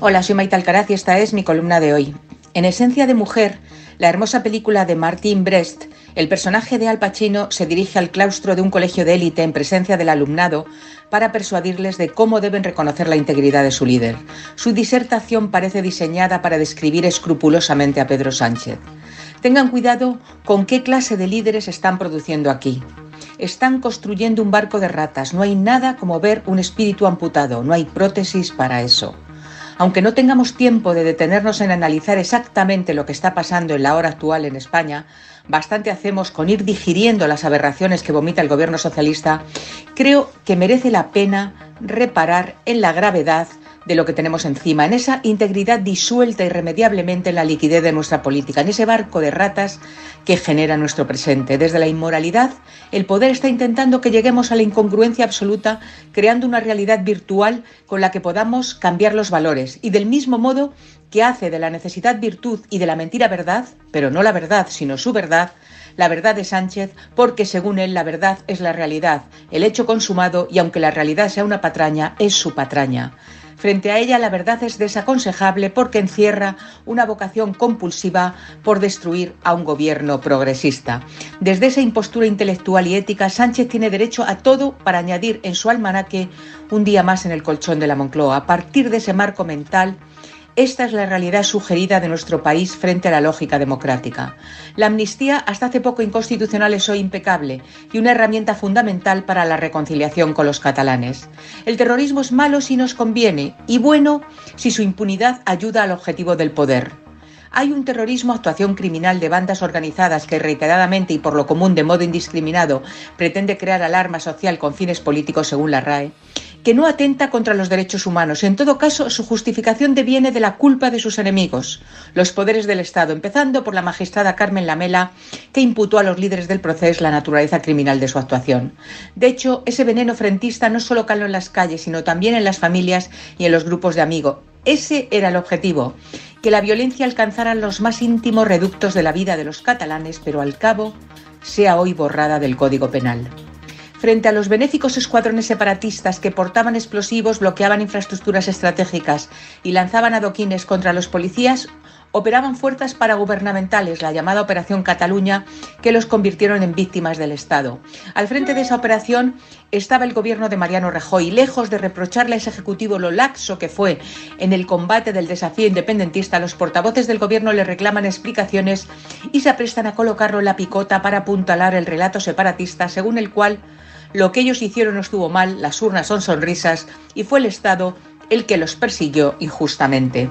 Hola, soy Maite Alcaraz y esta es mi columna de hoy. En Esencia de Mujer, la hermosa película de Martin Brest, el personaje de Al Pacino se dirige al claustro de un colegio de élite en presencia del alumnado para persuadirles de cómo deben reconocer la integridad de su líder. Su disertación parece diseñada para describir escrupulosamente a Pedro Sánchez. Tengan cuidado con qué clase de líderes están produciendo aquí. Están construyendo un barco de ratas. No hay nada como ver un espíritu amputado. No hay prótesis para eso. Aunque no tengamos tiempo de detenernos en analizar exactamente lo que está pasando en la hora actual en España, bastante hacemos con ir digiriendo las aberraciones que vomita el gobierno socialista, creo que merece la pena reparar en la gravedad de lo que tenemos encima, en esa integridad disuelta irremediablemente en la liquidez de nuestra política, en ese barco de ratas que genera nuestro presente. Desde la inmoralidad, el poder está intentando que lleguemos a la incongruencia absoluta, creando una realidad virtual con la que podamos cambiar los valores. Y del mismo modo que hace de la necesidad virtud y de la mentira verdad, pero no la verdad, sino su verdad, la verdad de Sánchez, porque según él la verdad es la realidad, el hecho consumado y aunque la realidad sea una patraña, es su patraña. Frente a ella la verdad es desaconsejable porque encierra una vocación compulsiva por destruir a un gobierno progresista. Desde esa impostura intelectual y ética, Sánchez tiene derecho a todo para añadir en su almanaque un día más en el colchón de la Moncloa. A partir de ese marco mental, esta es la realidad sugerida de nuestro país frente a la lógica democrática. La amnistía, hasta hace poco inconstitucional, es hoy impecable y una herramienta fundamental para la reconciliación con los catalanes. El terrorismo es malo si nos conviene y bueno si su impunidad ayuda al objetivo del poder. Hay un terrorismo, actuación criminal de bandas organizadas que reiteradamente y por lo común de modo indiscriminado pretende crear alarma social con fines políticos según la RAE que no atenta contra los derechos humanos. En todo caso, su justificación deviene de la culpa de sus enemigos, los poderes del Estado, empezando por la magistrada Carmen Lamela, que imputó a los líderes del proceso la naturaleza criminal de su actuación. De hecho, ese veneno frentista no solo caló en las calles, sino también en las familias y en los grupos de amigos. Ese era el objetivo, que la violencia alcanzara los más íntimos reductos de la vida de los catalanes, pero al cabo sea hoy borrada del Código Penal frente a los benéficos escuadrones separatistas que portaban explosivos, bloqueaban infraestructuras estratégicas y lanzaban adoquines contra los policías, operaban fuerzas paragubernamentales, la llamada Operación Cataluña, que los convirtieron en víctimas del Estado. Al frente de esa operación estaba el gobierno de Mariano Rajoy, lejos de reprocharle a ese ejecutivo lo laxo que fue en el combate del desafío independentista, los portavoces del gobierno le reclaman explicaciones y se aprestan a colocarlo en la picota para apuntalar el relato separatista según el cual lo que ellos hicieron no estuvo mal, las urnas son sonrisas y fue el Estado el que los persiguió injustamente.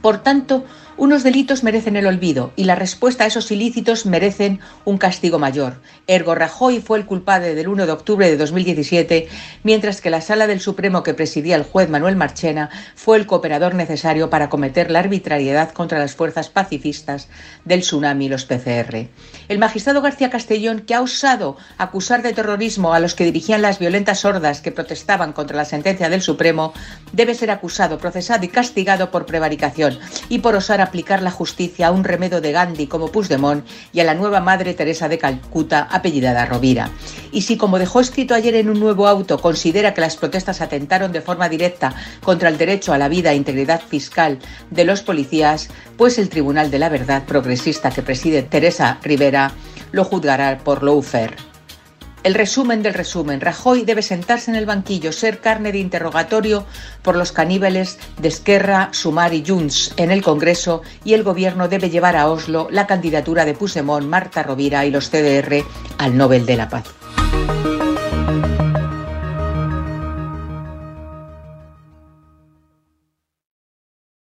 Por tanto, unos delitos merecen el olvido y la respuesta a esos ilícitos merecen un castigo mayor. Ergo Rajoy fue el culpable del 1 de octubre de 2017, mientras que la sala del Supremo que presidía el juez Manuel Marchena fue el cooperador necesario para cometer la arbitrariedad contra las fuerzas pacifistas del tsunami y los PCR. El magistrado García Castellón, que ha osado acusar de terrorismo a los que dirigían las violentas hordas que protestaban contra la sentencia del Supremo, debe ser acusado, procesado y castigado por prevaricación y por osar aplicar la justicia a un remedo de Gandhi como Puigdemont y a la nueva Madre Teresa de Calcuta apellidada Rovira. Y si, como dejó escrito ayer en un nuevo auto, considera que las protestas atentaron de forma directa contra el derecho a la vida e integridad fiscal de los policías, pues el Tribunal de la Verdad Progresista que preside Teresa Rivera lo juzgará por lawfare. El resumen del resumen. Rajoy debe sentarse en el banquillo, ser carne de interrogatorio por los caníbales de Esquerra, Sumar y Junts en el Congreso y el gobierno debe llevar a Oslo la candidatura de Puigdemont, Marta Rovira y los CDR al Nobel de la Paz.